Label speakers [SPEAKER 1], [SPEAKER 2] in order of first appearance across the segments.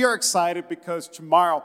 [SPEAKER 1] we are excited because tomorrow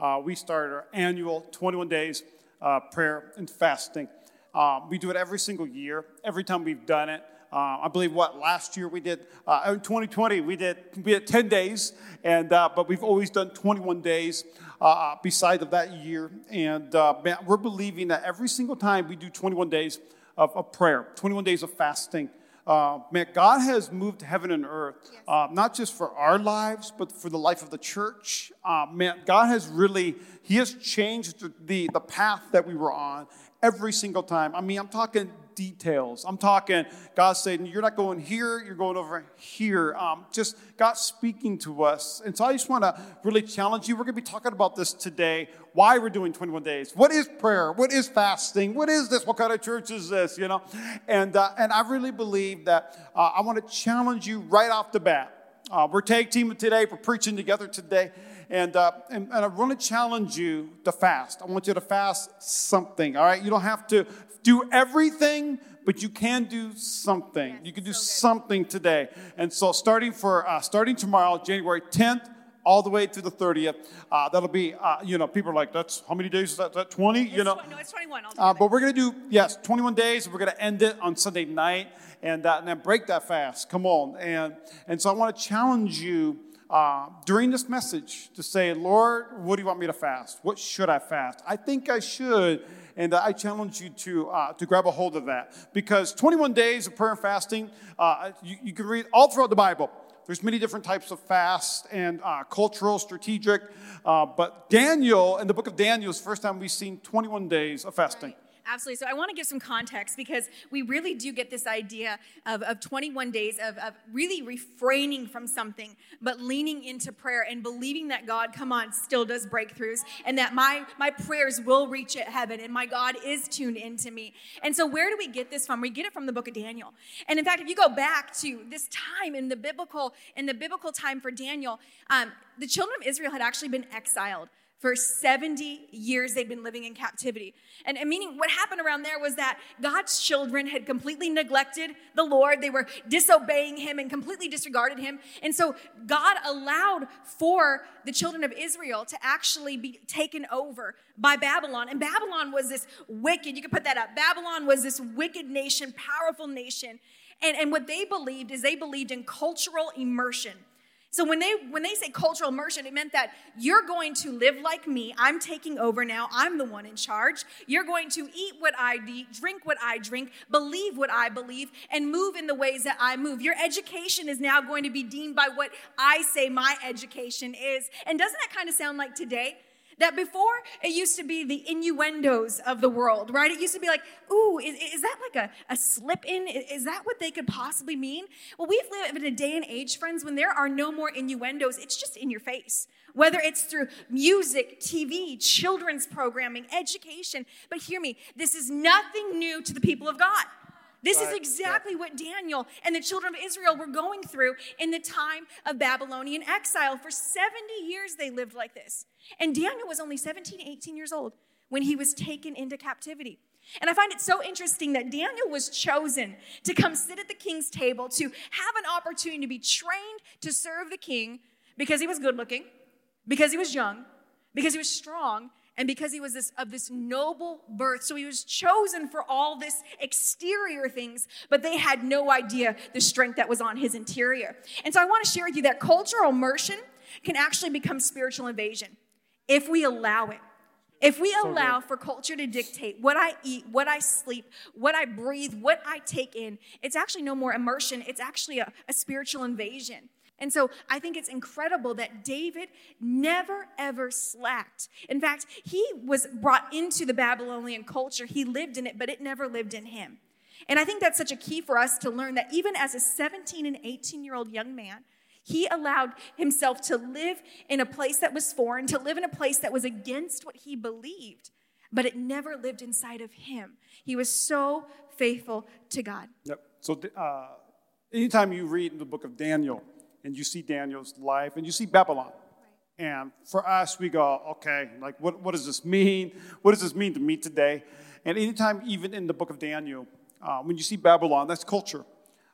[SPEAKER 1] uh, we start our annual 21 days uh, prayer and fasting. Um, we do it every single year. Every time we've done it, uh, I believe what last year we did uh, in 2020 we did we had 10 days, and uh, but we've always done 21 days uh, beside of that year, and uh, man, we're believing that every single time we do 21 days of, of prayer, 21 days of fasting. Uh, man, God has moved heaven and earth, yes. uh, not just for our lives, but for the life of the church. Uh, man, God has really, He has changed the, the path that we were on every single time. I mean, I'm talking details. I'm talking God saying, You're not going here, you're going over here. Um, just God speaking to us. And so I just want to really challenge you. We're going to be talking about this today why we're doing 21 days. What is prayer? What is fasting? What is this? What kind of church is this? You know? And, uh, and I really believe that uh, I want to challenge you right off the bat. Uh, we're tag teaming today, we're preaching together today. And, uh, and, and I want to challenge you to fast. I want you to fast something, all right? You don't have to do everything, but you can do something. You can do so something today. And so, starting for uh, starting tomorrow, January 10th, all the way to the 30th. Uh, that'll be, uh, you know, people are like, that's how many days is that? Is that 20?
[SPEAKER 2] It's
[SPEAKER 1] you know?
[SPEAKER 2] Tw- no, it's 21.
[SPEAKER 1] Uh, but we're going to do, yes, 21 days. We're going to end it on Sunday night and, uh, and then break that fast. Come on. And, and so I want to challenge you uh, during this message to say, Lord, what do you want me to fast? What should I fast? I think I should. And uh, I challenge you to, uh, to grab a hold of that because 21 days of prayer and fasting, uh, you, you, can read all throughout the Bible. There's many different types of fast and uh, cultural, strategic. Uh, but Daniel, in the book of Daniel, is the first time we've seen 21 days of fasting.
[SPEAKER 2] Absolutely. So I want to give some context because we really do get this idea of, of 21 days of, of really refraining from something, but leaning into prayer and believing that God, come on, still does breakthroughs and that my, my prayers will reach heaven and my God is tuned into me. And so where do we get this from? We get it from the book of Daniel. And in fact, if you go back to this time in the biblical, in the biblical time for Daniel, um, the children of Israel had actually been exiled. For 70 years, they'd been living in captivity. And, and, meaning, what happened around there was that God's children had completely neglected the Lord. They were disobeying Him and completely disregarded Him. And so, God allowed for the children of Israel to actually be taken over by Babylon. And Babylon was this wicked, you can put that up. Babylon was this wicked nation, powerful nation. And, and what they believed is they believed in cultural immersion. So when they when they say cultural immersion, it meant that you're going to live like me. I'm taking over now. I'm the one in charge. You're going to eat what I eat, drink what I drink, believe what I believe, and move in the ways that I move. Your education is now going to be deemed by what I say my education is. And doesn't that kind of sound like today? That before it used to be the innuendos of the world, right? It used to be like, ooh, is, is that like a, a slip in? Is that what they could possibly mean? Well, we've lived in a day and age, friends, when there are no more innuendos, it's just in your face. Whether it's through music, TV, children's programming, education. But hear me, this is nothing new to the people of God. This is exactly what Daniel and the children of Israel were going through in the time of Babylonian exile. For 70 years, they lived like this. And Daniel was only 17, 18 years old when he was taken into captivity. And I find it so interesting that Daniel was chosen to come sit at the king's table to have an opportunity to be trained to serve the king because he was good looking, because he was young, because he was strong, and because he was this, of this noble birth. So he was chosen for all this exterior things, but they had no idea the strength that was on his interior. And so I want to share with you that cultural immersion can actually become spiritual invasion if we allow it. If we so allow good. for culture to dictate what I eat, what I sleep, what I breathe, what I take in, it's actually no more immersion, it's actually a, a spiritual invasion. And so I think it's incredible that David never ever slacked. In fact, he was brought into the Babylonian culture, he lived in it, but it never lived in him. And I think that's such a key for us to learn that even as a 17 and 18 year old young man, he allowed himself to live in a place that was foreign, to live in a place that was against what he believed, but it never lived inside of him. He was so faithful to God.
[SPEAKER 1] Yep. So, uh, anytime you read the book of Daniel and you see Daniel's life and you see Babylon, and for us, we go, okay, like, what, what does this mean? What does this mean to me today? And anytime, even in the book of Daniel, uh, when you see Babylon, that's culture.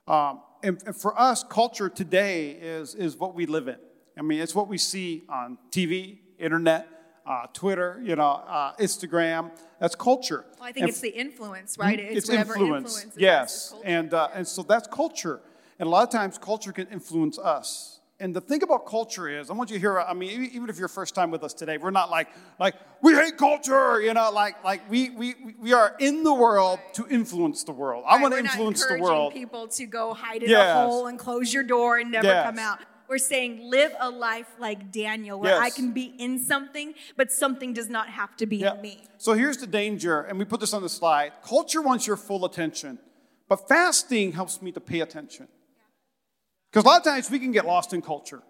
[SPEAKER 1] Um, and, and, for us, culture today is, is what we live in. I mean, it's what we see on TV, internet, uh, Twitter, you know, uh, Instagram. That's culture.
[SPEAKER 2] Well, I think
[SPEAKER 1] And
[SPEAKER 2] it's the influence, right?
[SPEAKER 1] it's,
[SPEAKER 2] It's, whatever
[SPEAKER 1] influence.
[SPEAKER 2] influences us
[SPEAKER 1] yes, and uh, and so that's culture. And a lot of times, culture can influence us. And the thing about culture is, I want you to hear. I mean, even if you're first time with us today, we're not like like we hate culture, you know, like like we we we are in the world to influence the world. I want to influence the world.
[SPEAKER 2] people to go hide in
[SPEAKER 1] Yes.
[SPEAKER 2] a hole and close your door and never
[SPEAKER 1] Yes.
[SPEAKER 2] come out. We're saying live a life like Daniel, where I can be in something, but something does not have to be
[SPEAKER 1] Yeah.
[SPEAKER 2] in me.
[SPEAKER 1] So here's the danger, and we put this on the slide. Culture wants your full attention, but fasting helps me to pay attention. Because a lot of times we can get lost in culture.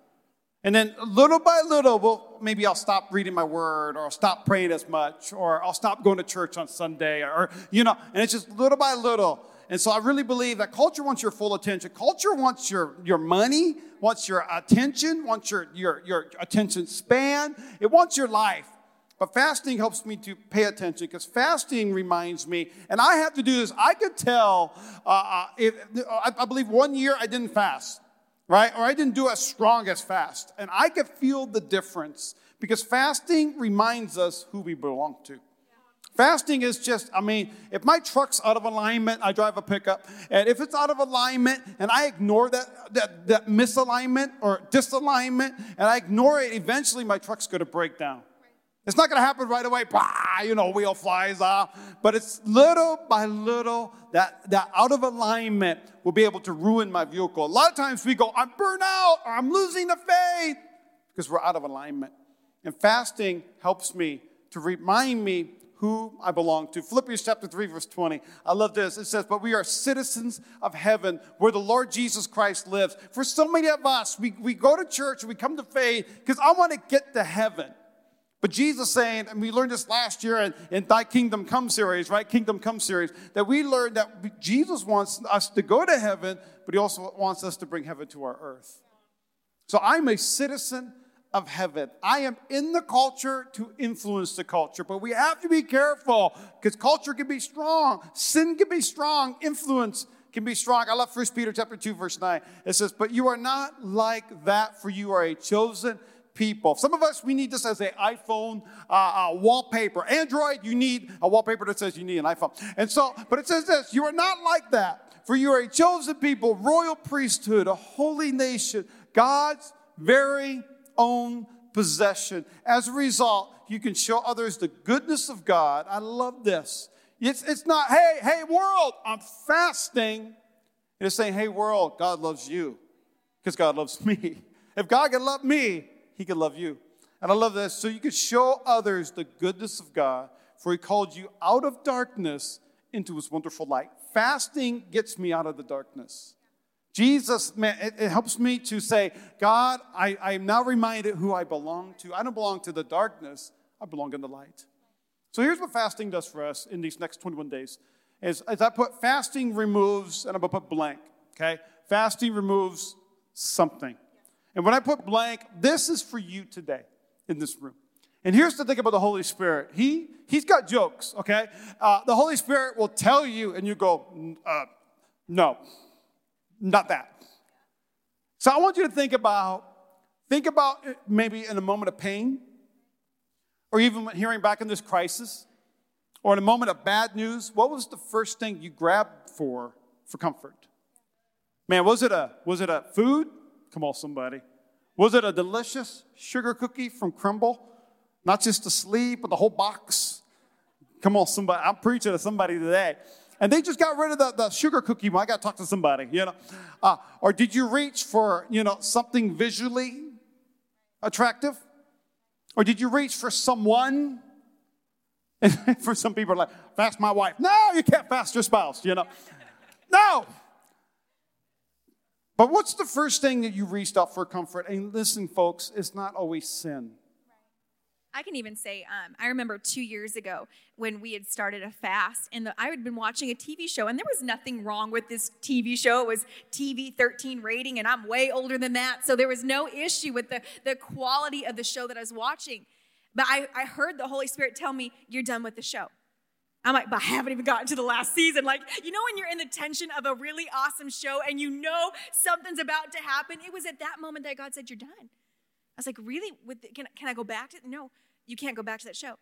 [SPEAKER 1] And then little by little, well, maybe I'll stop reading my word, or I'll stop praying as much, or I'll stop going to church on Sunday, or, you know, and it's just little by little. And so I really believe that culture wants your full attention. Culture wants your, your money, wants your attention, wants your, your, your attention span, it wants your life. But fasting helps me to pay attention because fasting reminds me, and I have to do this. I could tell, uh, uh, if, I, I believe one year I didn't fast, right? Or I didn't do as strong as fast. And I could feel the difference because fasting reminds us who we belong to. Fasting is just, I mean, if my truck's out of alignment, I drive a pickup, and if it's out of alignment and I ignore that, that, that misalignment or disalignment and I ignore it, eventually my truck's gonna break down. It's not gonna happen right away, bah, you know, wheel flies off, but it's little by little that, that out of alignment will be able to ruin my vehicle. A lot of times we go, I'm burnt out or I'm losing the faith because we're out of alignment. And fasting helps me to remind me who I belong to. Philippians chapter 3, verse 20. I love this. It says, But we are citizens of heaven where the Lord Jesus Christ lives. For so many of us, we, we go to church we come to faith because I want to get to heaven. But Jesus saying, and we learned this last year in, in Thy Kingdom Come series, right? Kingdom Come series, that we learned that Jesus wants us to go to heaven, but He also wants us to bring heaven to our earth. So I'm a citizen of heaven. I am in the culture to influence the culture, but we have to be careful because culture can be strong, sin can be strong, influence can be strong. I love 1 Peter chapter 2 verse 9. It says, "But you are not like that, for you are a chosen people." Some of us we need this as an iPhone uh, uh, wallpaper. Android, you need a wallpaper that says you need an iPhone. And so, but it says this, "You are not like that, for you are a chosen people, royal priesthood, a holy nation, God's very own possession. As a result, you can show others the goodness of God. I love this. It's, it's not, hey, hey, world, I'm fasting. It's saying, hey, world, God loves you because God loves me. If God can love me, he could love you. And I love this. So you could show others the goodness of God, for he called you out of darkness into his wonderful light. Fasting gets me out of the darkness. Jesus, man, it, it helps me to say, God, I, I'm now reminded who I belong to. I don't belong to the darkness, I belong in the light. So here's what fasting does for us in these next 21 days. Is, is I put fasting removes, and I'm gonna put blank, okay? Fasting removes something. And when I put blank, this is for you today in this room. And here's the thing about the Holy Spirit. He, he's got jokes, okay? Uh, the Holy Spirit will tell you, and you go, uh, no, not that. So I want you to think about, think about maybe in a moment of pain, or even hearing back in this crisis, or in a moment of bad news. What was the first thing you grabbed for for comfort? Man, was it a was it a food? Come on, somebody. Was it a delicious sugar cookie from Crumbl? Not just the sleeve, but the whole box. Come on, somebody. I'm preaching to somebody today. And they just got rid of the, the sugar cookie. I got to talk to somebody, you know. Uh, or did you reach for, you know, something visually attractive? Or did you reach for someone? And for some people, like, fast my wife. No, you can't fast your spouse, you know. No. But what's the first thing that you reached out for comfort? And listen, folks, it's not always sin.
[SPEAKER 2] I can even say, um, I remember two years ago when we had started a fast, and the, I had been watching a TV show, and there was nothing wrong with this TV show. It was TV 13 rating, and I'm way older than that, so there was no issue with the, the quality of the show that I was watching. But I, I heard the Holy Spirit tell me, You're done with the show. I'm like, but I haven't even gotten to the last season. Like, you know, when you're in the tension of a really awesome show and you know something's about to happen, it was at that moment that God said, You're done. I was like, really? With the, can, can I go back to it? No, you can't go back to that show.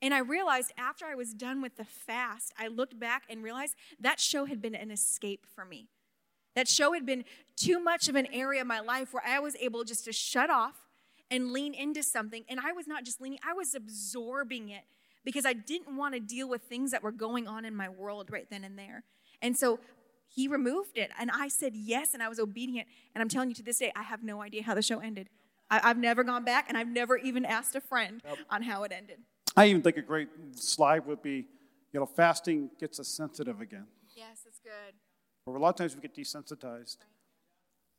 [SPEAKER 2] And I realized after I was done with the fast, I looked back and realized that show had been an escape for me. That show had been too much of an area of my life where I was able just to shut off and lean into something. And I was not just leaning, I was absorbing it because I didn't want to deal with things that were going on in my world right then and there. And so he removed it. And I said yes, and I was obedient. And I'm telling you to this day, I have no idea how the show ended. I, have never gone back, and I've never even asked a friend yep. on how it ended.
[SPEAKER 1] I even think a great slide would be, you know, fasting gets us sensitive again.
[SPEAKER 2] Yes, it's good.
[SPEAKER 1] Or a lot of times we get desensitized. Right.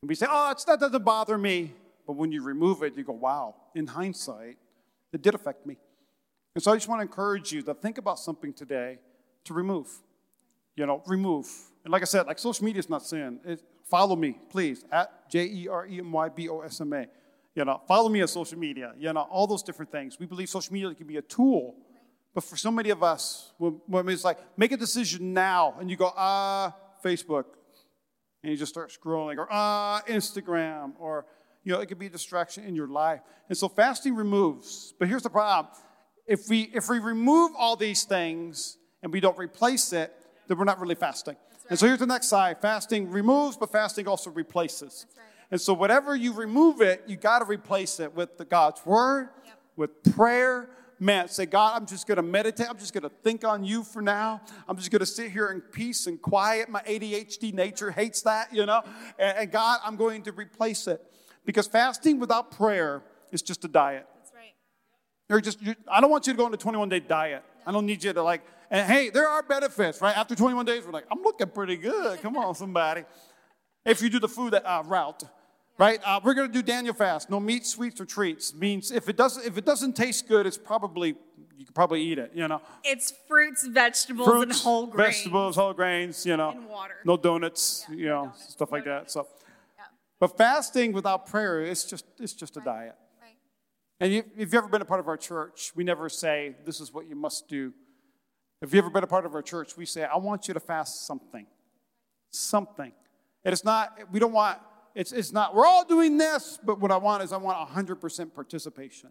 [SPEAKER 1] And we say, oh, it's, that doesn't bother me. But when you remove it, you go, wow, in hindsight, it did affect me. And so I just want to encourage you to think about something today to remove. You know, remove. And like I said, like social media is not sin. It, follow me, please, at J E R E M Y B O S M A. You know, follow me on social media. You know, all those different things. We believe social media can be a tool. But for so many of us, when, it's like, make a decision now, and you go, ah, Facebook, and you just start scrolling, or ah, Instagram, or, you know, it could be a distraction in your life. And so fasting removes. But here's the problem if we, if we remove all these things and we don't replace it, then we're not really fasting. Right. And so here's the next side fasting removes, but fasting also replaces. Right. And so, whatever you remove it, you got to replace it with the God's word, yep. with prayer. Man, say, God, I'm just going to meditate. I'm just going to think on you for now. I'm just going to sit here in peace and quiet. My ADHD nature hates that, you know. And, and God, I'm going to replace it because fasting without prayer is just a diet. You're just, you're, I don't want you to go on a 21 day diet. I don't need you to like, and hey, there are benefits, right? After 21 days, we're like, I'm looking pretty good. Come on, somebody. If you do the food uh, route, right? Uh, we're going to do Daniel fast. No meat, sweets, or treats. Means if it doesn't if it doesn't taste good, it's probably you could probably eat it. You know.
[SPEAKER 2] It's fruits, vegetables,
[SPEAKER 1] fruits,
[SPEAKER 2] and whole grains.
[SPEAKER 1] Vegetables, whole grains. You know.
[SPEAKER 2] And water.
[SPEAKER 1] No donuts. Yeah, you know, donuts. stuff like that. So, yeah. but fasting without prayer, it's just it's just a right. diet. And if you've ever been a part of our church, we never say this is what you must do. If you've ever been a part of our church, we say I want you to fast something, something. And it's not we don't want it's, it's not, we're all doing this, but what I want is I want 100% participation.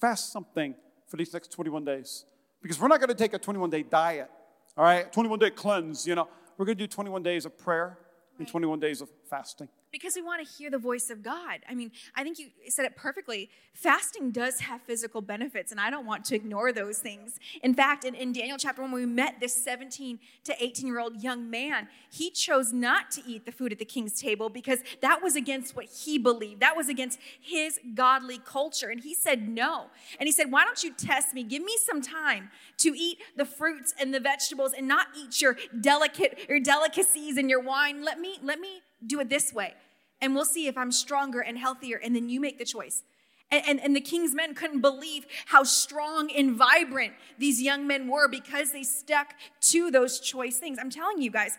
[SPEAKER 1] Fast something for these next 21 days. Because we're not going to take a 21 day diet, all right? 21 day cleanse, you know. We're going to do 21 days of prayer and 21 days of fasting
[SPEAKER 2] because we want to hear the voice of God. I mean, I think you said it perfectly. Fasting does have physical benefits, and I don't want to ignore those things. In fact, in, in Daniel chapter 1, when we met this 17 to 18 year old young man, he chose not to eat the food at the king's table because that was against what he believed. That was against his godly culture. And he said no. And he said, Why don't you test me? Give me some time to eat the fruits and the vegetables and not eat your delicate your delicacies and your wine. Let me, let me do it this way. And we'll see if I'm stronger and healthier. And then you make the choice. And, and, and, the king's men couldn't believe how strong and vibrant these young men were because they stuck to those choice things. I'm telling you guys,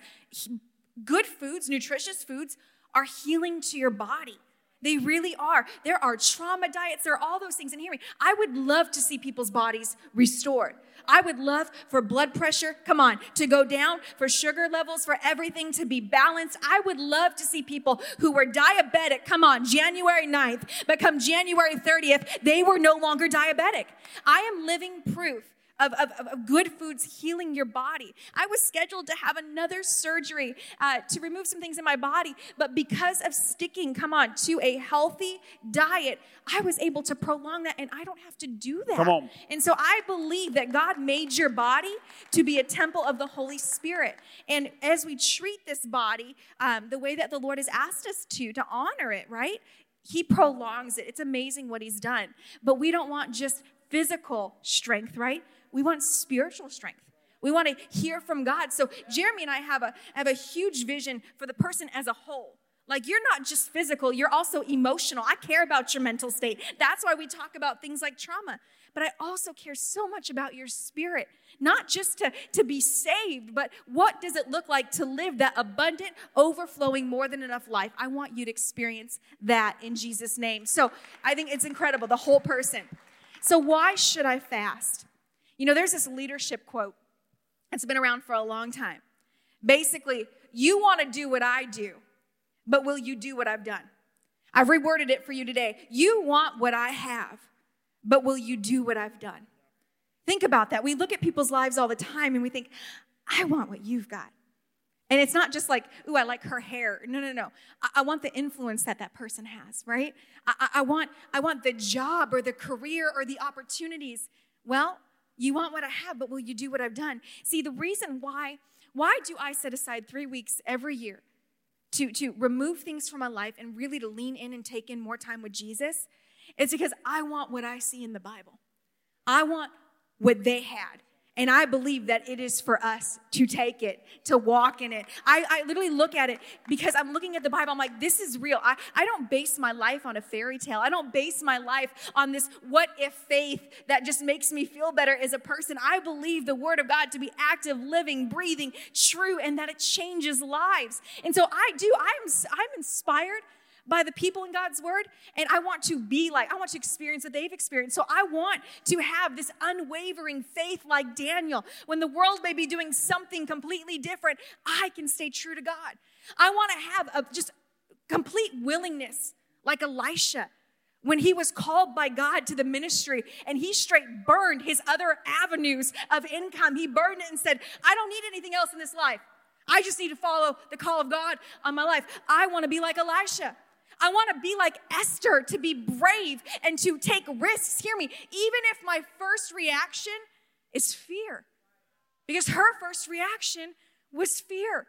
[SPEAKER 2] good foods, nutritious foods, are healing to your body. They really are. There are trauma diets, there are all those things. And hear me, I would love to see people's bodies restored. I would love for blood pressure, come on, to go down, for sugar levels, for everything to be balanced. I would love to see people who were diabetic, come on, January 9th, but come January 30th, they were no longer diabetic. I am living proof of, of, of good foods healing your body. I was scheduled to have another surgery uh, to remove some things in my body, but because of sticking, come on, to a healthy diet, I was able to prolong that and I don't have to do that.
[SPEAKER 1] Come on.
[SPEAKER 2] And so I believe that God made your body to be a temple of the Holy Spirit. And as we treat this body um, the way that the Lord has asked us to, to honor it, right? He prolongs it. It's amazing what he's done. But we don't want just physical strength, right? We want spiritual strength. We want to hear from God. So Jeremy and I have a have a huge vision for the person as a whole. Like you're not just physical, you're also emotional. I care about your mental state. That's why we talk about things like trauma. But I also care so much about your spirit, not just to, to be saved, but what does it look like to live that abundant, overflowing, more than enough life? I want you to experience that in Jesus' name. So I think it's incredible, the whole person. So, why should I fast? You know, there's this leadership quote that's been around for a long time. Basically, you want to do what I do, but will you do what I've done? I've reworded it for you today. You want what I have, but will you do what I've done? Think about that. We look at people's lives all the time and we think, I want what you've got. And it's not just like, ooh, I like her hair. No, no, no. I, I want the influence that that person has, right? I, I, want, I want the job or the career or the opportunities. Well, you want what I have, but will you do what I've done? See, the reason why, why do I set aside three weeks every year to, to remove things from my life and really to lean in and take in more time with Jesus? It's because I want what I see in the Bible. I want what they had. And I believe that it is for us to take it, to walk in it. I, I, literally look at it because I'm looking at the Bible. I'm like, this is real. I, I don't base my life on a fairy tale. I don't base my life on this what if faith that just makes me feel better as a person. I believe the Word of God to be active, living, breathing, true, and that it changes lives. And so I do, I'm, I'm inspired by the people in God's word, and I want to be like, I want to experience what they've experienced. So I want to have this unwavering faith like Daniel. When the world may be doing something completely different, I can stay true to God. I want to have a just complete willingness like Elisha when he was called by God to the ministry and he straight burned his other avenues of income. He burned it and said, I don't need anything else in this life. I just need to follow the call of God on my life. I want to be like Elisha. I want to be like Esther, to be brave and to take risks. Hear me, even if my first reaction is fear, because her first reaction was fear.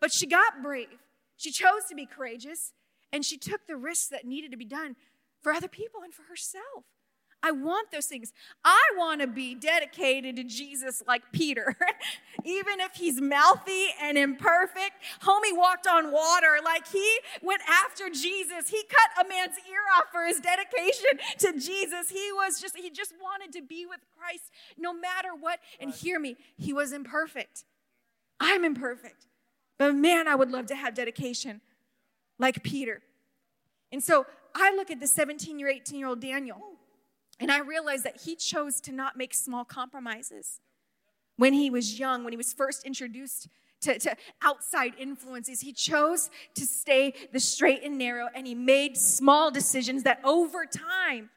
[SPEAKER 2] But she got brave. She chose to be courageous and she took the risks that needed to be done for other people and for herself. I want those things. I want to be dedicated to Jesus like Peter. Even if he's mouthy and imperfect, homie walked on water. Like he went after Jesus. He cut a man's ear off for his dedication to Jesus. He was just, he just wanted to be with Christ no matter what. And hear me, he was imperfect. I'm imperfect. But man, I would love to have dedication like Peter. And so I look at the 17 year, 18 year old Daniel and I realized that he chose to not make small compromises. When he was young, when he was first introduced to, to, outside influences, he chose to stay the straight and narrow, and he made small decisions that over time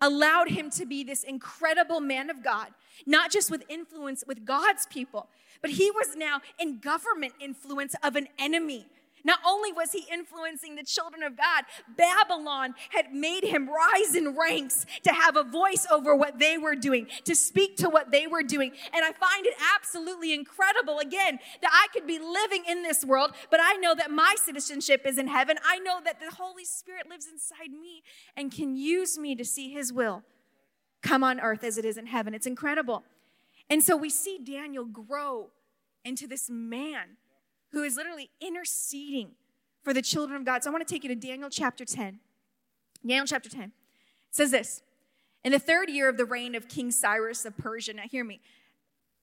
[SPEAKER 2] allowed him to be this incredible man of God, not just with influence with God's people, but he was now in government influence of an enemy not only was he influencing the children of God, Babylon had made him rise in ranks to have a voice over what they were doing, to speak to what they were doing. And I find it absolutely incredible, again, that I could be living in this world, but I know that my citizenship is in heaven. I know that the Holy Spirit lives inside me and can use me to see his will come on earth as it is in heaven. It's incredible. And so we see Daniel grow into this man who is literally interceding for the children of God. So I want to take you to Daniel chapter 10. Daniel chapter 10 it says this In the third year of the reign of King Cyrus of Persia, now hear me.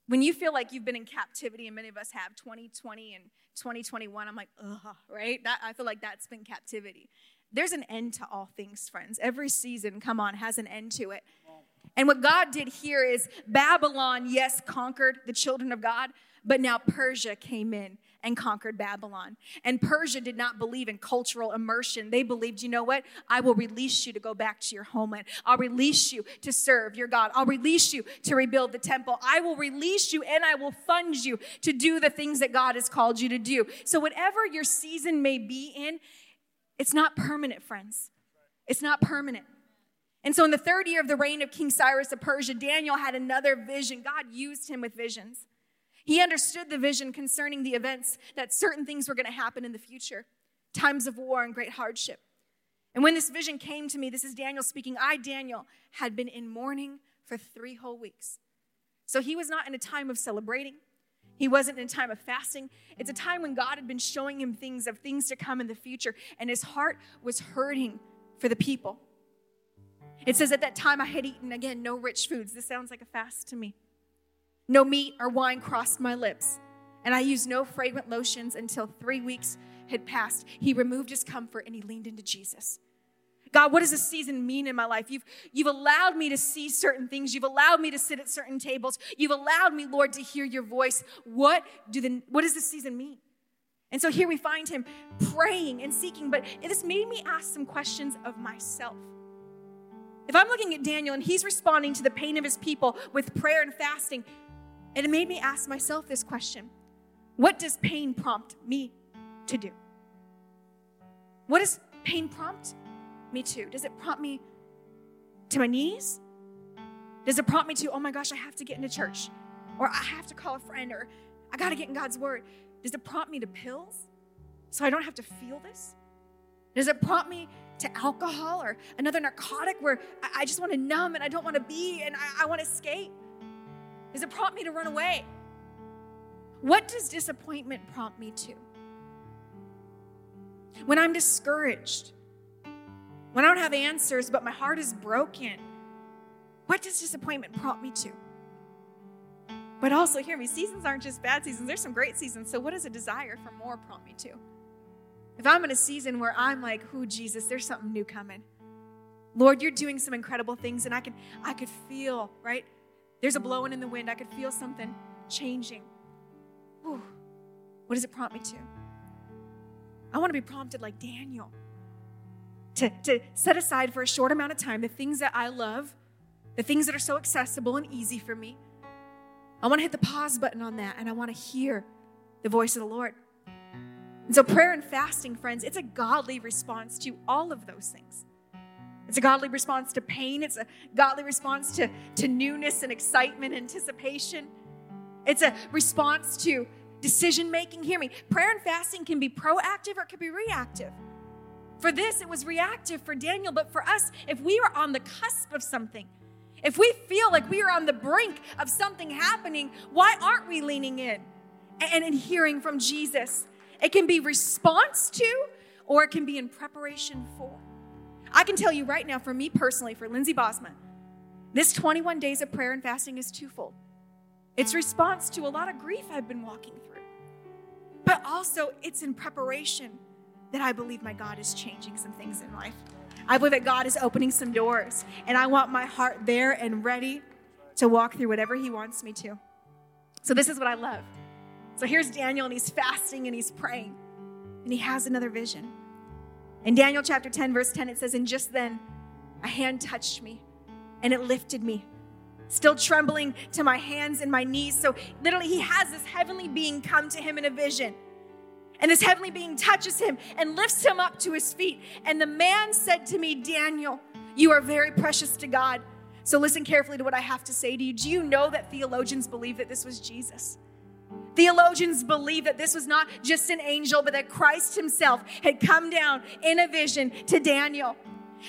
[SPEAKER 2] When you feel like you've been in captivity, and many of us have 2020 and 2021, I'm like, ugh, right? That, I feel like that's been captivity. There's an end to all things, friends. Every season, come on, has an end to it. And what God did here is Babylon, yes, conquered the children of God, but now Persia came in and conquered Babylon. And Persia did not believe in cultural immersion. They believed, you know what? I will release you to go back to your homeland. I'll release you to serve your God. I'll release you to rebuild the temple. I will release you and I will fund you to do the things that God has called you to do. So, whatever your season may be in, it's not permanent, friends. It's not permanent. And so, in the third year of the reign of King Cyrus of Persia, Daniel had another vision. God used him with visions. He understood the vision concerning the events that certain things were going to happen in the future times of war and great hardship. And when this vision came to me, this is Daniel speaking, I, Daniel, had been in mourning for three whole weeks. So he was not in a time of celebrating. He wasn't in a time of fasting. It's a time when God had been showing him things of things to come in the future, and his heart was hurting for the people. It says at that time I had eaten, again, no rich foods. This sounds like a fast to me. No meat or wine crossed my lips, and I used no fragrant lotions until three weeks had passed. He removed his comfort and he leaned into Jesus. God, what does this season mean in my life? You've, you've allowed me to see certain things. You've allowed me to sit at certain tables. You've allowed me, Lord, to hear your voice. What, do the, what does this season mean? And so here we find him praying and seeking, but this made me ask some questions of myself. If I'm looking at Daniel and he's responding to the pain of his people with prayer and fasting, and it made me ask myself this question What does pain prompt me to do? What does pain prompt me to? Does it prompt me to my knees? Does it prompt me to, oh my gosh, I have to get into church? Or I have to call a friend? Or I got to get in God's word? Does it prompt me to pills so I don't have to feel this? Does it prompt me to alcohol or another narcotic where I, just want to numb and I don't want to be and I, I want to escape? Does it prompt me to run away? What does disappointment prompt me to? When I'm discouraged, when I don't have answers, but my heart is broken, what does disappointment prompt me to? But also, hear me, seasons aren't just bad seasons, there's some great seasons. So, what does a desire for more prompt me to? If I'm in a season where I'm like, "Who Jesus, there's something new coming. Lord, you're doing some incredible things, and I can I could feel, right? There's a blowing in the wind. I could feel something changing. Whew. What does it prompt me to? I want to be prompted like Daniel to, to set aside for a short amount of time the things that I love, the things that are so accessible and easy for me. I want to hit the pause button on that and I want to hear the voice of the Lord. And so, prayer and fasting, friends, it's a godly response to all of those things. It's a godly response to pain, it's a godly response to, to newness and excitement, anticipation. It's a response to decision making. Hear me, prayer and fasting can be proactive or it can be reactive. For this, it was reactive for Daniel, but for us, if we are on the cusp of something, if we feel like we are on the brink of something happening, why aren't we leaning in and, and hearing from Jesus? It can be response to, or it can be in preparation for. I can tell you right now, for me personally, for Lindsay Bosma, this 21 days of prayer and fasting is twofold. It's response to a lot of grief I've been walking through, but also it's in preparation that I believe my God is changing some things in life. I believe that God is opening some doors, and I want my heart there and ready to walk through whatever He wants me to. So, this is what I love. So, here's Daniel, and he's fasting and he's praying, and he has another vision. In Daniel chapter 10, verse 10, it says, And just then a hand touched me, and it lifted me still trembling to my hands and my knees. So, literally, he has this heavenly being come to him in a vision. And this heavenly being touches him and lifts him up to his feet. And the man said to me, Daniel, you are very precious to God. So listen carefully to what I have to say to you. Do you know that theologians believe that this was Jesus? Theologians believe that this was not just an angel, but that Christ himself had come down in a vision to Daniel.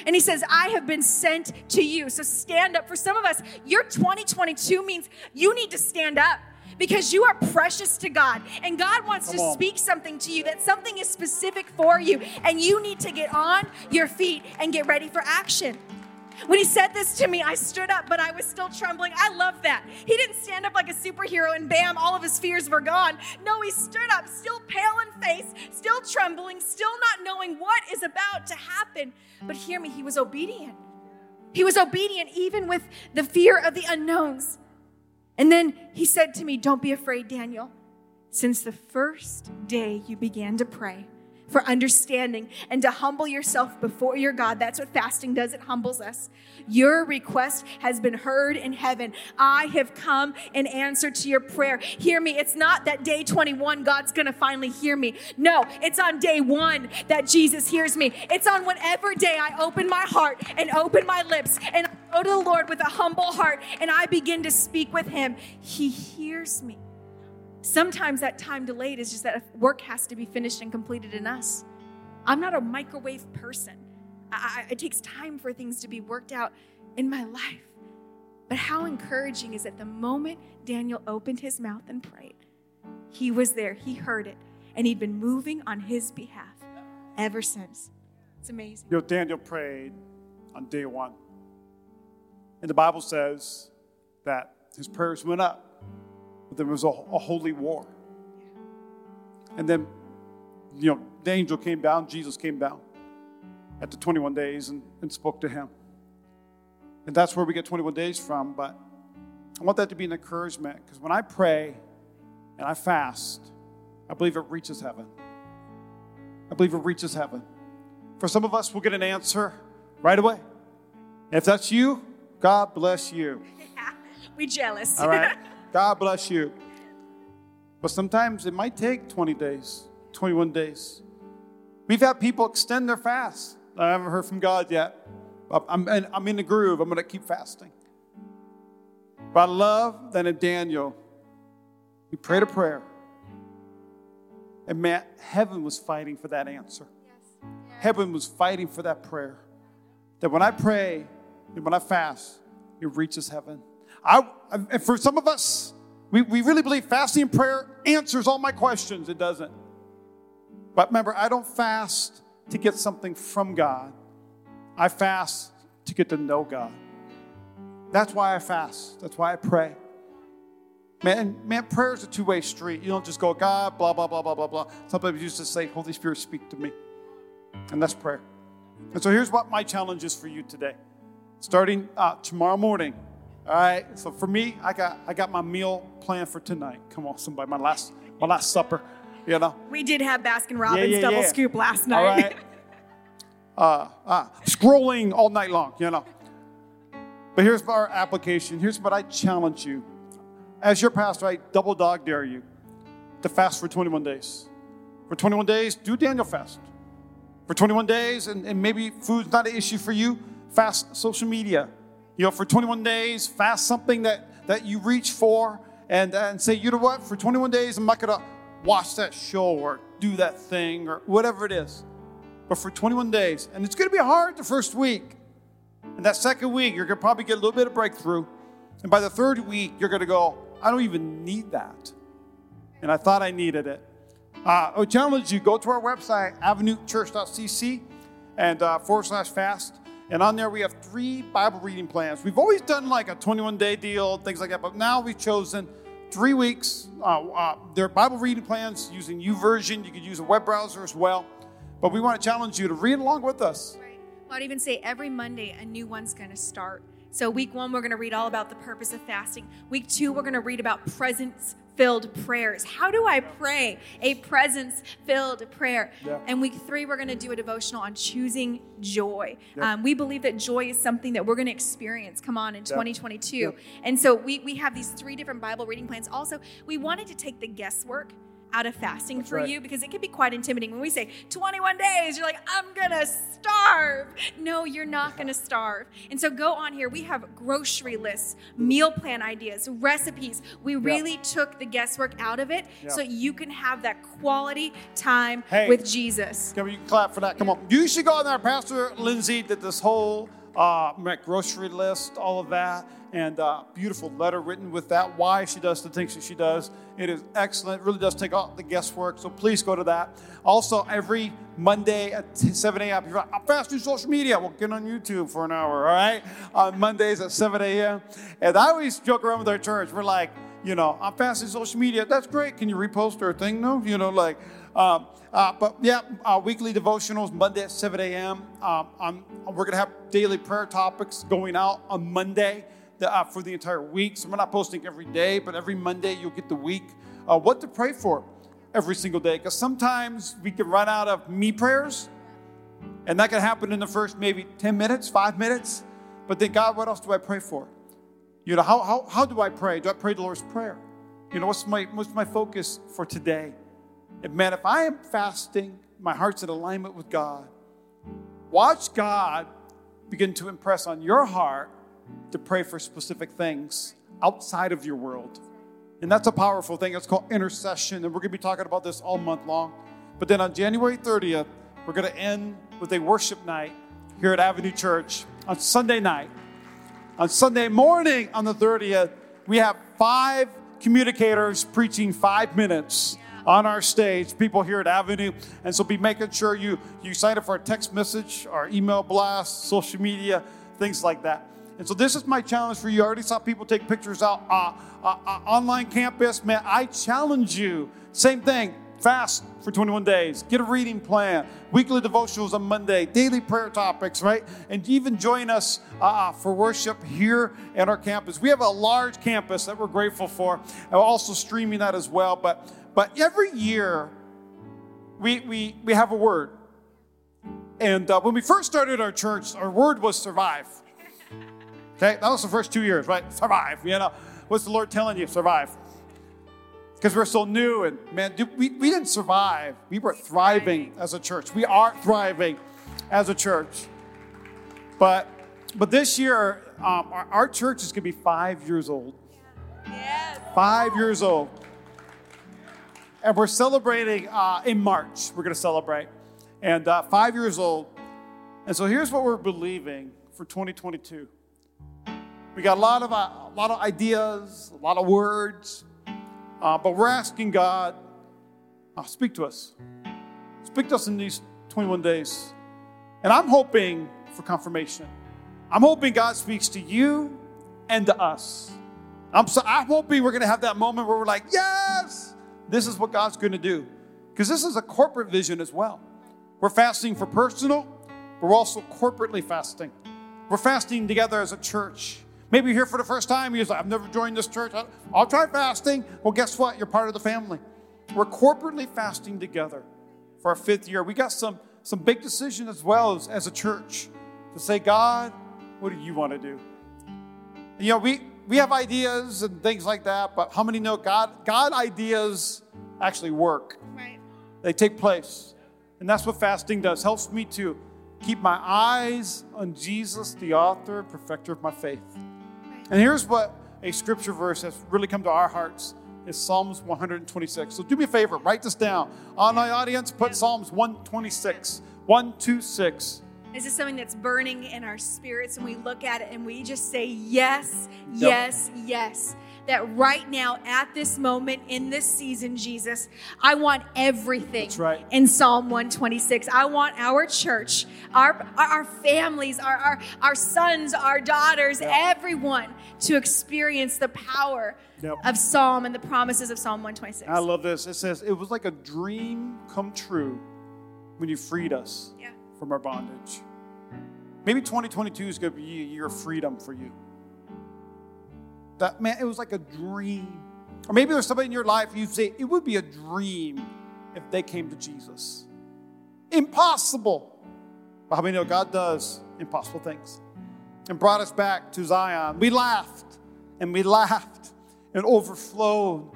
[SPEAKER 2] And he says, I have been sent to you. So stand up. For some of us, your 2022 means you need to stand up because you are precious to God. And God wants Come to on. speak something to you that something is specific for you. And you need to get on your feet and get ready for action. When he said this to me, I stood up, but I was still trembling. I love that. He didn't stand up like a superhero and bam, all of his fears were gone. No, he stood up, still pale in face, still trembling, still not knowing what is about to happen. But hear me, he was obedient. He was obedient even with the fear of the unknowns. And then he said to me, Don't be afraid, Daniel. Since the first day you began to pray, for understanding and to humble yourself before your God. That's what fasting does, it humbles us. Your request has been heard in heaven. I have come in answer to your prayer. Hear me. It's not that day 21 God's going to finally hear me. No, it's on day one that Jesus hears me. It's on whatever day I open my heart and open my lips and go to the Lord with a humble heart and I begin to speak with Him. He hears me. Sometimes that time delayed is just that work has to be finished and completed in us. I'm not a microwave person. I, it takes time for things to be worked out in my life. But how encouraging is it the moment Daniel opened his mouth and prayed, he was there, he heard it, and he'd been moving on his behalf ever since. It's amazing.
[SPEAKER 1] You know, Daniel prayed on day one. And the Bible says that his prayers went up there was a, a holy war. And then, you know, the angel came down, Jesus came down after 21 days and, and spoke to him. And that's where we get 21 days from. But I want that to be an encouragement because when I pray and I fast, I believe it reaches heaven. I believe it reaches heaven. For some of us, we'll get an answer right away. If that's you, God bless you.
[SPEAKER 2] we jealous.
[SPEAKER 1] All right? God bless you. But sometimes it might take 20 days, 21 days. We've had people extend their fast. I haven't heard from God yet. I'm in, I'm in the groove. I'm going to keep fasting. But I love that in Daniel, he prayed a prayer. And man, heaven was fighting for that answer. Yes. Heaven was fighting for that prayer. That when I pray and when I fast, it reaches heaven. I, for some of us, we, we really believe fasting and prayer answers all my questions. It doesn't. But remember, I don't fast to get something from God, I fast to get to know God. That's why I fast. That's why I pray. Man, man, prayer is a two-way street. You don't just go, God, blah, blah, blah, blah, blah, blah. Sometimes you just say, Holy Spirit, speak to me. And that's prayer. And so here's what my challenge is for you today. Starting uh, tomorrow morning. All right. So for me, I got I got my meal planned for tonight. Come on, somebody, my last my last supper. You know.
[SPEAKER 2] We did have Baskin Robbins yeah, yeah, double yeah. scoop last night. All right.
[SPEAKER 1] uh, uh, scrolling all night long. You know. But here's our application. Here's what I challenge you. As your pastor, I double dog dare you to fast for 21 days. For 21 days, do Daniel fast. For 21 days, and, and maybe food's not an issue for you, fast social media. You know, for 21 days, fast something that, that you reach for and, and say, you know what, for 21 days, I'm not going to watch that show or do that thing or whatever it is. But for 21 days, and it's going to be hard the first week. And that second week, you're going to probably get a little bit of breakthrough. And by the third week, you're going to go, I don't even need that. And I thought I needed it. Uh, I challenge you, go to our website, avenuechurch.cc and uh, forward slash fast. And on there, we have three Bible reading plans. We've always done like a 21 day deal, things like that, but now we've chosen three weeks. Uh, uh, they're Bible reading plans using YouVersion. You could use a web browser as well. But we want to challenge you to read along with us.
[SPEAKER 2] Right. Well, I'd even say every Monday, a new one's going to start. So, week one, we're going to read all about the purpose of fasting. Week two, we're going to read about presence filled prayers. How do I pray a presence filled prayer? Yeah. And week three, we're going to do a devotional on choosing joy. Yeah. Um, we believe that joy is something that we're going to experience, come on, in yeah. 2022. And so, we, we have these three different Bible reading plans. Also, we wanted to take the guesswork out of fasting That's for right. you because it can be quite intimidating. When we say 21 days, you're like, I'm gonna starve. No, you're not gonna starve. And so go on here. We have grocery lists, meal plan ideas, recipes. We really yep. took the guesswork out of it yep. so you can have that quality time hey, with Jesus.
[SPEAKER 1] Can we clap for that? Come on. You should go on there. Pastor Lindsay did this whole uh, my grocery list, all of that and uh, beautiful letter written with that, why she does the things that she does. It is excellent. It really does take all the guesswork. So please go to that. Also, every Monday at 7 a.m., you're like, I'm fasting social media. Well, get on YouTube for an hour, all right? On Mondays at 7 a.m. And I always joke around with our church. We're like, you know, I'm fasting social media. That's great. Can you repost our thing? No, you know, like, um, uh, but yeah, uh, weekly devotionals Monday at 7 a.m. Um, we're going to have daily prayer topics going out on Monday the, uh, for the entire week. So we're not posting every day, but every Monday you'll get the week. Uh, what to pray for every single day. Because sometimes we can run out of me prayers, and that can happen in the first maybe 10 minutes, five minutes. But then, God, what else do I pray for? You know, how, how, how do I pray? Do I pray the Lord's Prayer? You know, what's my, what's my focus for today? And man, if I am fasting, my heart's in alignment with God, watch God begin to impress on your heart to pray for specific things outside of your world. And that's a powerful thing. It's called intercession. And we're going to be talking about this all month long. But then on January 30th, we're going to end with a worship night here at Avenue Church on Sunday night. On Sunday morning, on the 30th, we have five communicators preaching five minutes on our stage, people here at Avenue. And so be making sure you, you sign up for our text message, our email blast, social media, things like that. And so this is my challenge for you. I already saw people take pictures out uh, uh, uh, online campus. Man, I challenge you. Same thing. Fast for 21 days. Get a reading plan. Weekly devotionals on Monday. Daily prayer topics, right? And even join us uh, uh, for worship here at our campus. We have a large campus that we're grateful for. And we're also streaming that as well. But but every year we, we, we have a word. And uh, when we first started our church, our word was survive. Okay, that was the first two years, right? Survive. You know, what's the Lord telling you? Survive. Because we're so new, and man, we, we didn't survive. We were thriving as a church. We are thriving as a church. But but this year, um, our, our, church is going to be five years old. Yes. Five years old. And we're celebrating uh, in March. We're going to celebrate. And uh, five years old. And so here's what we're believing for 2022. We got a lot of, uh, a lot of ideas, a lot of words, uh, but we're asking God, uh, speak to us. Speak to us in these 21 days. And I'm hoping for confirmation. I'm hoping God speaks to you and to us. I'm, so, I'm hoping we're going to have that moment where we're like, yes, this is what God's going to do. Because this is a corporate vision as well. We're fasting for personal, but we're also corporately fasting. We're fasting together as a church. Maybe you're here for the first time. You're like, I've never joined this church. I'll try fasting. Well, guess what? You're part of the family. We're corporately fasting together for our fifth year. We got some, some big decisions as well as, as a church to say, God, what do you want to do? You know, we, we have ideas and things like that, but how many know God, God ideas actually work? Right. They take place. And that's what fasting does. Helps me to keep my eyes on Jesus, the author and perfecter of my faith. Right. And here's what a scripture verse has really come to our hearts is Psalms 126. So do me a favor, write this down. On my audience, put Psalms 126. 126.
[SPEAKER 2] This is something that's burning in our spirits, and we look at it and we just say, Yes, yes, yep. yes. That right now, at this moment in this season, Jesus, I want everything
[SPEAKER 1] right.
[SPEAKER 2] in Psalm 126. I want our church, our, our families, our, our, our sons, our daughters, yep. everyone to experience the power yep. of Psalm and the promises of Psalm 126.
[SPEAKER 1] I love this. It says, It was like a dream come true when you freed us. Yeah from our bondage. Maybe 2022 is going to be a year of freedom for you. That man, it was like a dream. Or maybe there's somebody in your life you say it would be a dream if they came to Jesus. Impossible. But how many know God does impossible things? And brought us back to Zion. We laughed and we laughed and overflowed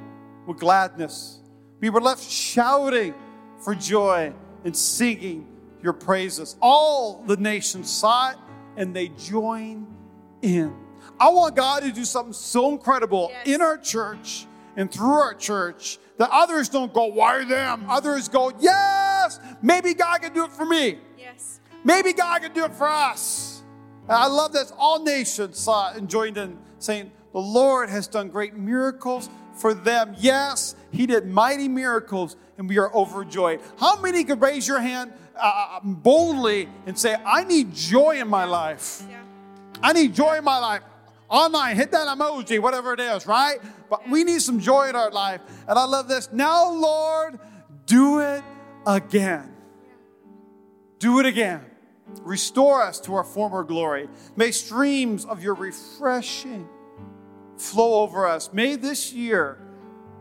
[SPEAKER 1] with gladness. We were left shouting for joy and singing your praises. All the nations saw it and they joined in. I want God to do something so incredible yes. in our church and through our church that others don't go, why them? Others go, yes, maybe God can do it for me. Yes. Maybe God can do it for us. And I love that all nations saw it and joined in, saying, the Lord has done great miracles for them. Yes, He did mighty miracles, and we are overjoyed. How many could raise your hand uh, um, boldly and say, I need joy in my life? Yeah. I need joy in my life. Online, hit that emoji, whatever it is, right? But we need some joy in our life. And I love this. Now, Lord, do it again. Do it again. Restore us to our former glory. May streams of your refreshing flow over us. May this year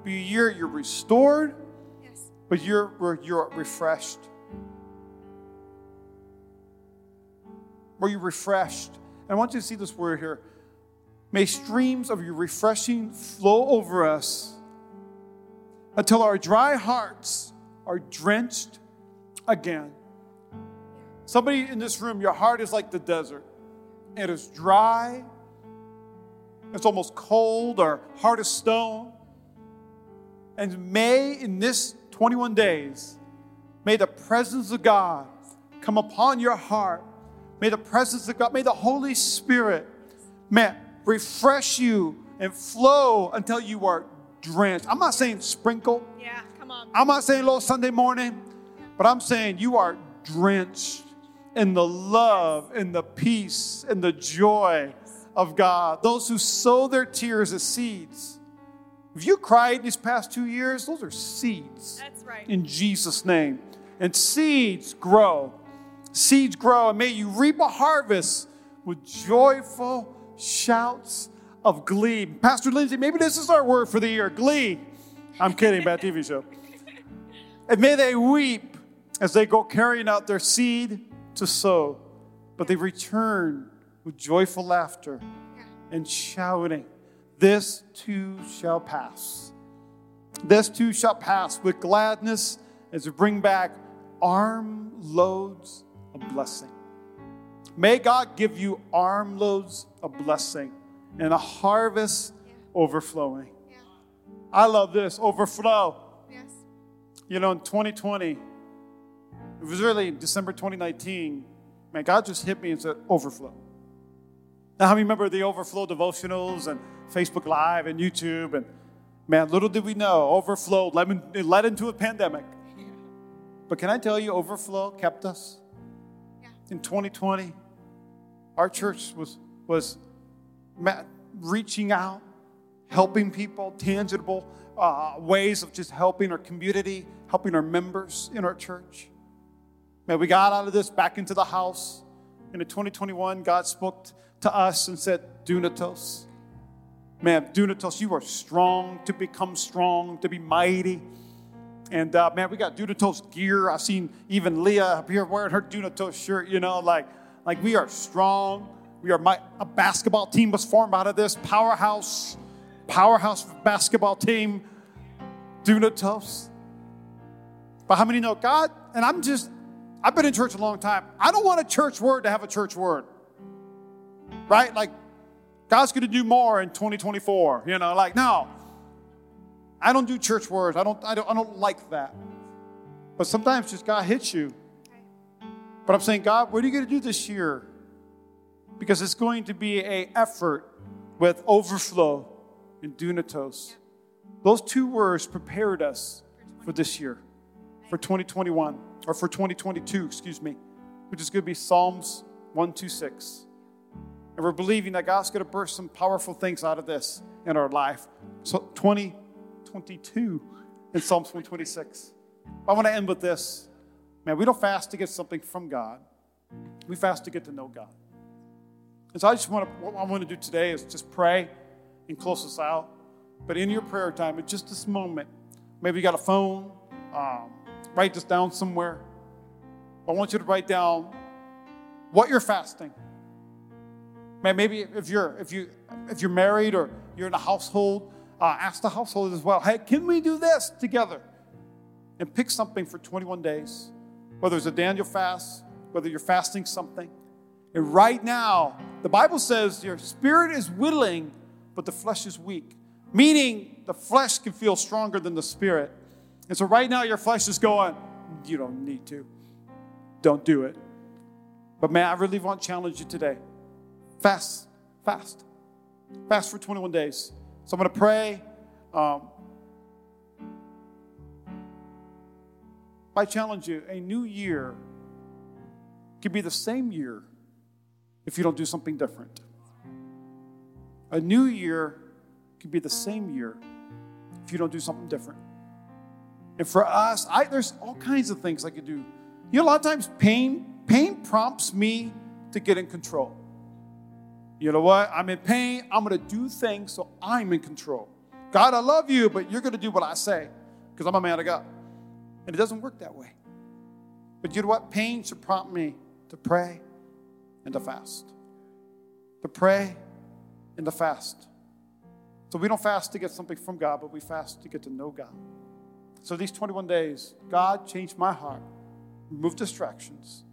[SPEAKER 1] be a year you're restored, yes. but you're, you're refreshed. Where you're refreshed. And I want you to see this word here. May streams of your refreshing flow over us until our dry hearts are drenched again. Somebody in this room, your heart is like the desert. It is dry it's almost cold or hard as stone. And may, in this 21 days, may the presence of God come upon your heart. May the presence of God, may the Holy Spirit, man, refresh you and flow until you are drenched. I'm not saying sprinkle.
[SPEAKER 2] Yeah, come on. I'm
[SPEAKER 1] not saying little Sunday morning, but I'm saying you are drenched in the love and the peace and the joy of God, those who sow their tears as seeds. If you cried these past two years, those are seeds.
[SPEAKER 2] That's right.
[SPEAKER 1] In Jesus' name. And seeds grow. Seeds grow, and may you reap a harvest with joyful shouts of glee. Pastor Lindsay, maybe this is our word for the year glee. I'm kidding, bad TV show. And may they weep as they go carrying out their seed to sow, but they return with joyful laughter and shouting, This too shall pass. This too shall pass with gladness as we bring back armloads of blessing. May God give you armloads of blessing and a harvest overflowing. I love this overflow.
[SPEAKER 2] Yes.
[SPEAKER 1] You know, in 2020, it was really December 2019, man, God just hit me and said, overflow. Now, how many remember the overflow devotionals and Facebook Live and YouTube? And man, little did we know, overflow led, led into a pandemic. But can I tell you, overflow kept us? In 2020, our church was, was reaching out, helping people, tangible uh, ways of just helping our community, helping our members in our church. Man, we got out of this back into the house. And in 2021, God spoke to us and said, Dunatos. Man, Dunatos, you are strong to become strong, to be mighty. And uh, man, we got Dunatos gear. I've seen even Leah up here wearing her Dunatos shirt, you know, like, like we are strong. We are my, a basketball team was formed out of this powerhouse, powerhouse basketball team, Dunatos. But how many know God? And I'm just, I've been in church a long time. I don't want a church word to have a church word. Right? Like, God's going to do more in 2024. You know, like, no. I don't do church words. I don't, I don't, I don't like that. But sometimes just God hits you. But I'm saying, God, what are you going to do this year? Because it's going to be a effort with overflow and dunatos. Those two words prepared us for this year, for 2021, or for 2022, excuse me, which is going to be Psalms 126. And we're believing that God's going to burst some powerful things out of this in our life. So 2022 in Psalms 126. I want to end with this. Man, we don't fast to get something from God. We fast to get to know God. And so I just want to, what I want to do today is just pray and close us out. But in your prayer time, at just this moment, maybe you got a phone, um, write this down somewhere. I want you to write down what you're fasting. Man, maybe if you're if you if you're married or you're in a household, uh, ask the household as well. Hey, can we do this together? And pick something for 21 days, whether it's a Daniel fast, whether you're fasting something. And right now, the Bible says your spirit is willing, but the flesh is weak. Meaning the flesh can feel stronger than the spirit. And so right now your flesh is going, you don't need to. Don't do it. But man, I really want to challenge you today. Fast, fast. Fast for 21 days. So I'm going to pray. Um, I challenge you a new year could be the same year if you don't do something different. A new year could be the same year if you don't do something different. And for us, I, there's all kinds of things I could do. You know, a lot of times pain, pain prompts me to get in control. You know what? I'm in pain. I'm going to do things so I'm in control. God, I love you, but you're going to do what I say because I'm a man of God. And it doesn't work that way. But you know what? Pain should prompt me to pray and to fast. To pray and to fast. So we don't fast to get something from God, but we fast to get to know God. So these 21 days, God changed my heart, remove distractions,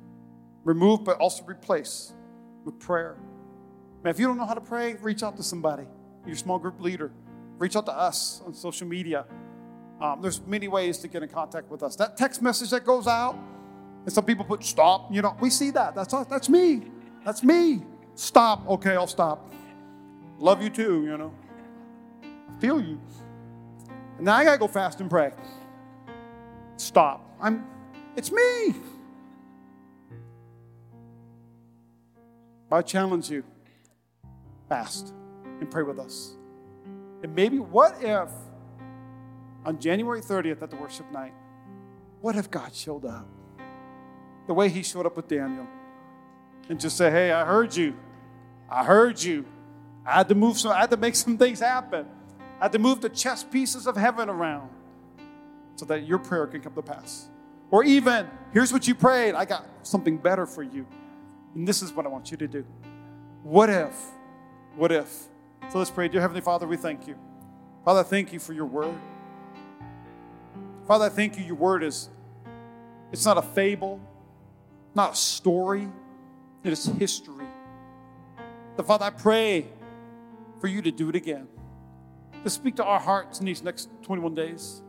[SPEAKER 1] remove but also replace with prayer. Man, if you don't know how to pray, reach out to somebody, your small group leader. Reach out to us on social media. Um, there's many ways to get in contact with us. That text message that goes out, and some people put stop. You know, we see that. That's us. That's me. That's me. Stop. Okay, I'll stop. Love you too. You know, feel you. And now I gotta go fast and pray. Stop. I'm. It's me. I challenge you fast and pray with us. And maybe what if on January 30th at the worship night, what if God showed up? The way he showed up with Daniel and just say, Hey, I heard you. I heard you. I had to move some, I had to make some things happen. I had to move the chess pieces of heaven around so that your prayer can come to pass. Or even, here's what you prayed, I got something better for you. And this is what I want you to do. What if? What if? So let's pray. Dear Heavenly Father, we thank you. Father, thank you for your word. Father, I thank you. Your word is, it's not a fable, not a story, it is history. The Father, I pray for you to do it again. To speak to our hearts in these next 21 days.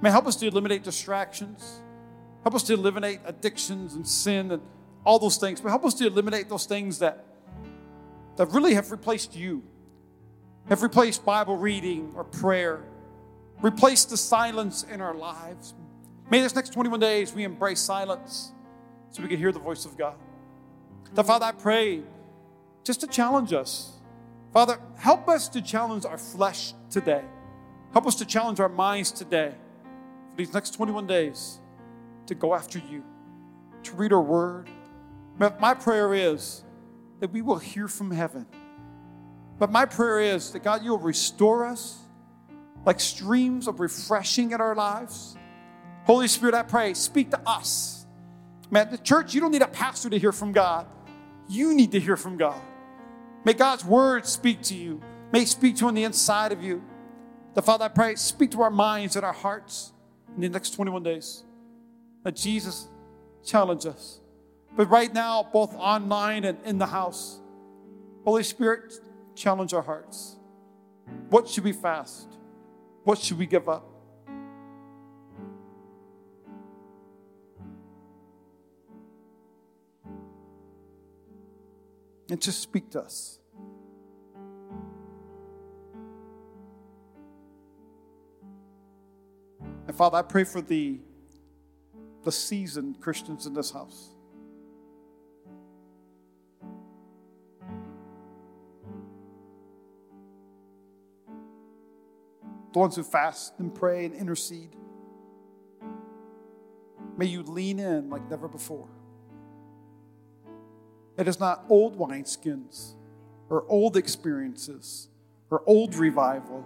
[SPEAKER 1] May help us to eliminate distractions. Help us to eliminate addictions and sin and all those things. But help us to eliminate those things that, that really have replaced you, have replaced Bible reading or prayer, replaced the silence in our lives. May this next 21 days we embrace silence so we can hear the voice of God. The Father, I pray just to challenge us. Father, help us to challenge our flesh today. Help us to challenge our minds today for these next 21 days to go after you, to read our word. My prayer is that we will hear from heaven. But my prayer is that God, you'll restore us like streams of refreshing in our lives. Holy Spirit, I pray, speak to us. Man, the church, you don't need a pastor to hear from God. You need to hear from God. May God's word speak to you. May it speak to you on the inside of you. The Father, I pray, speak to our minds and our hearts in the next 21 days. That Jesus challenge us. But right now, both online and in the house, Holy Spirit, challenge our hearts. What should we fast? What should we give up? And just speak to us. And Father, I pray for the, the seasoned Christians in this house. The ones who fast and pray and intercede. May you lean in like never before. It is not old wineskins or old experiences or old revival,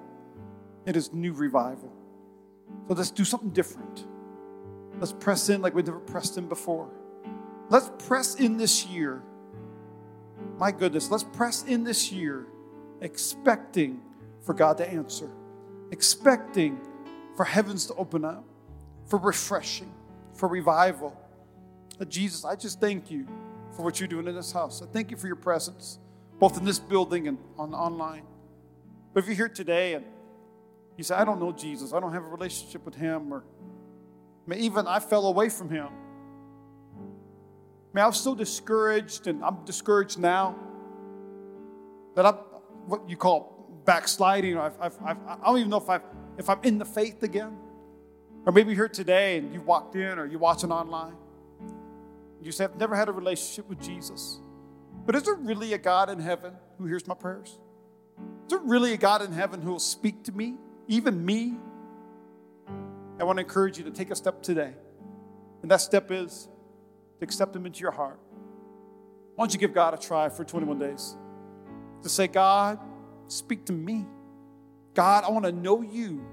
[SPEAKER 1] it is new revival. So let's do something different. Let's press in like we've never pressed in before. Let's press in this year. My goodness, let's press in this year expecting for God to answer, expecting for heavens to open up, for refreshing, for revival. But Jesus, I just thank you for what you're doing in this house. I thank you for your presence, both in this building and on online. But if you're here today and you say, I don't know Jesus. I don't have a relationship with him. Or even I fell away from him. I mean, I was so discouraged, and I'm discouraged now that I'm what you call backsliding. I've, I've, I've, I don't even know if, I've, if I'm in the faith again. Or maybe you're here today and you walked in or you're watching online. You say, I've never had a relationship with Jesus. But is there really a God in heaven who hears my prayers? Is there really a God in heaven who will speak to me? even me, I want to encourage you to take a step today. And that step is to accept Him into your heart. Why don't you give God a try for 21 days? To say, God, speak to me. God, I want to know you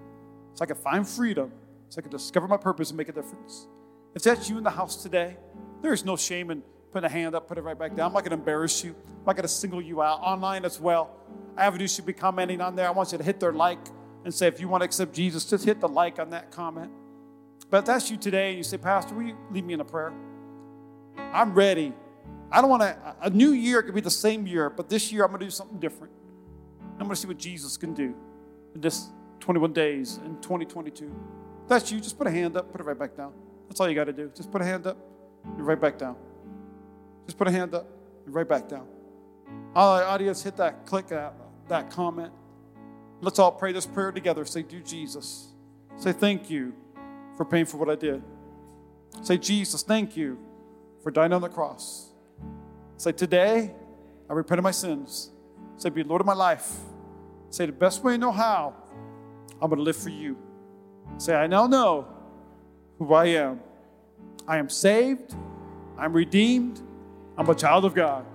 [SPEAKER 1] so I can find freedom, so I can discover my purpose and make a difference. If that's you in the house today, there is no shame in putting a hand up, put it right back down. I'm not going to embarrass you. I'm not going to single you out. Online as well. Avenue should be commenting on there. I want you to hit their like and say, if you want to accept Jesus, just hit the like on that comment. But if that's you today and you say, Pastor, will you lead me in a prayer? I'm ready. I don't want to, a new year could be the same year, but this year I'm going to do something different. I'm going to see what Jesus can do in this 21 days in 2022. If that's you, just put a hand up, put it right back down. That's all you got to do. Just put a hand up, you're right back down. Just put a hand up, you're right back down. All the audience, hit that, click that, that comment. Let's all pray this prayer together. Say, Dear Jesus, say thank you for paying for what I did. Say, Jesus, thank you for dying on the cross. Say, today, I repent of my sins. Say, be Lord of my life. Say, the best way I know how, I'm going to live for you. Say, I now know who I am. I am saved. I'm redeemed. I'm a child of God.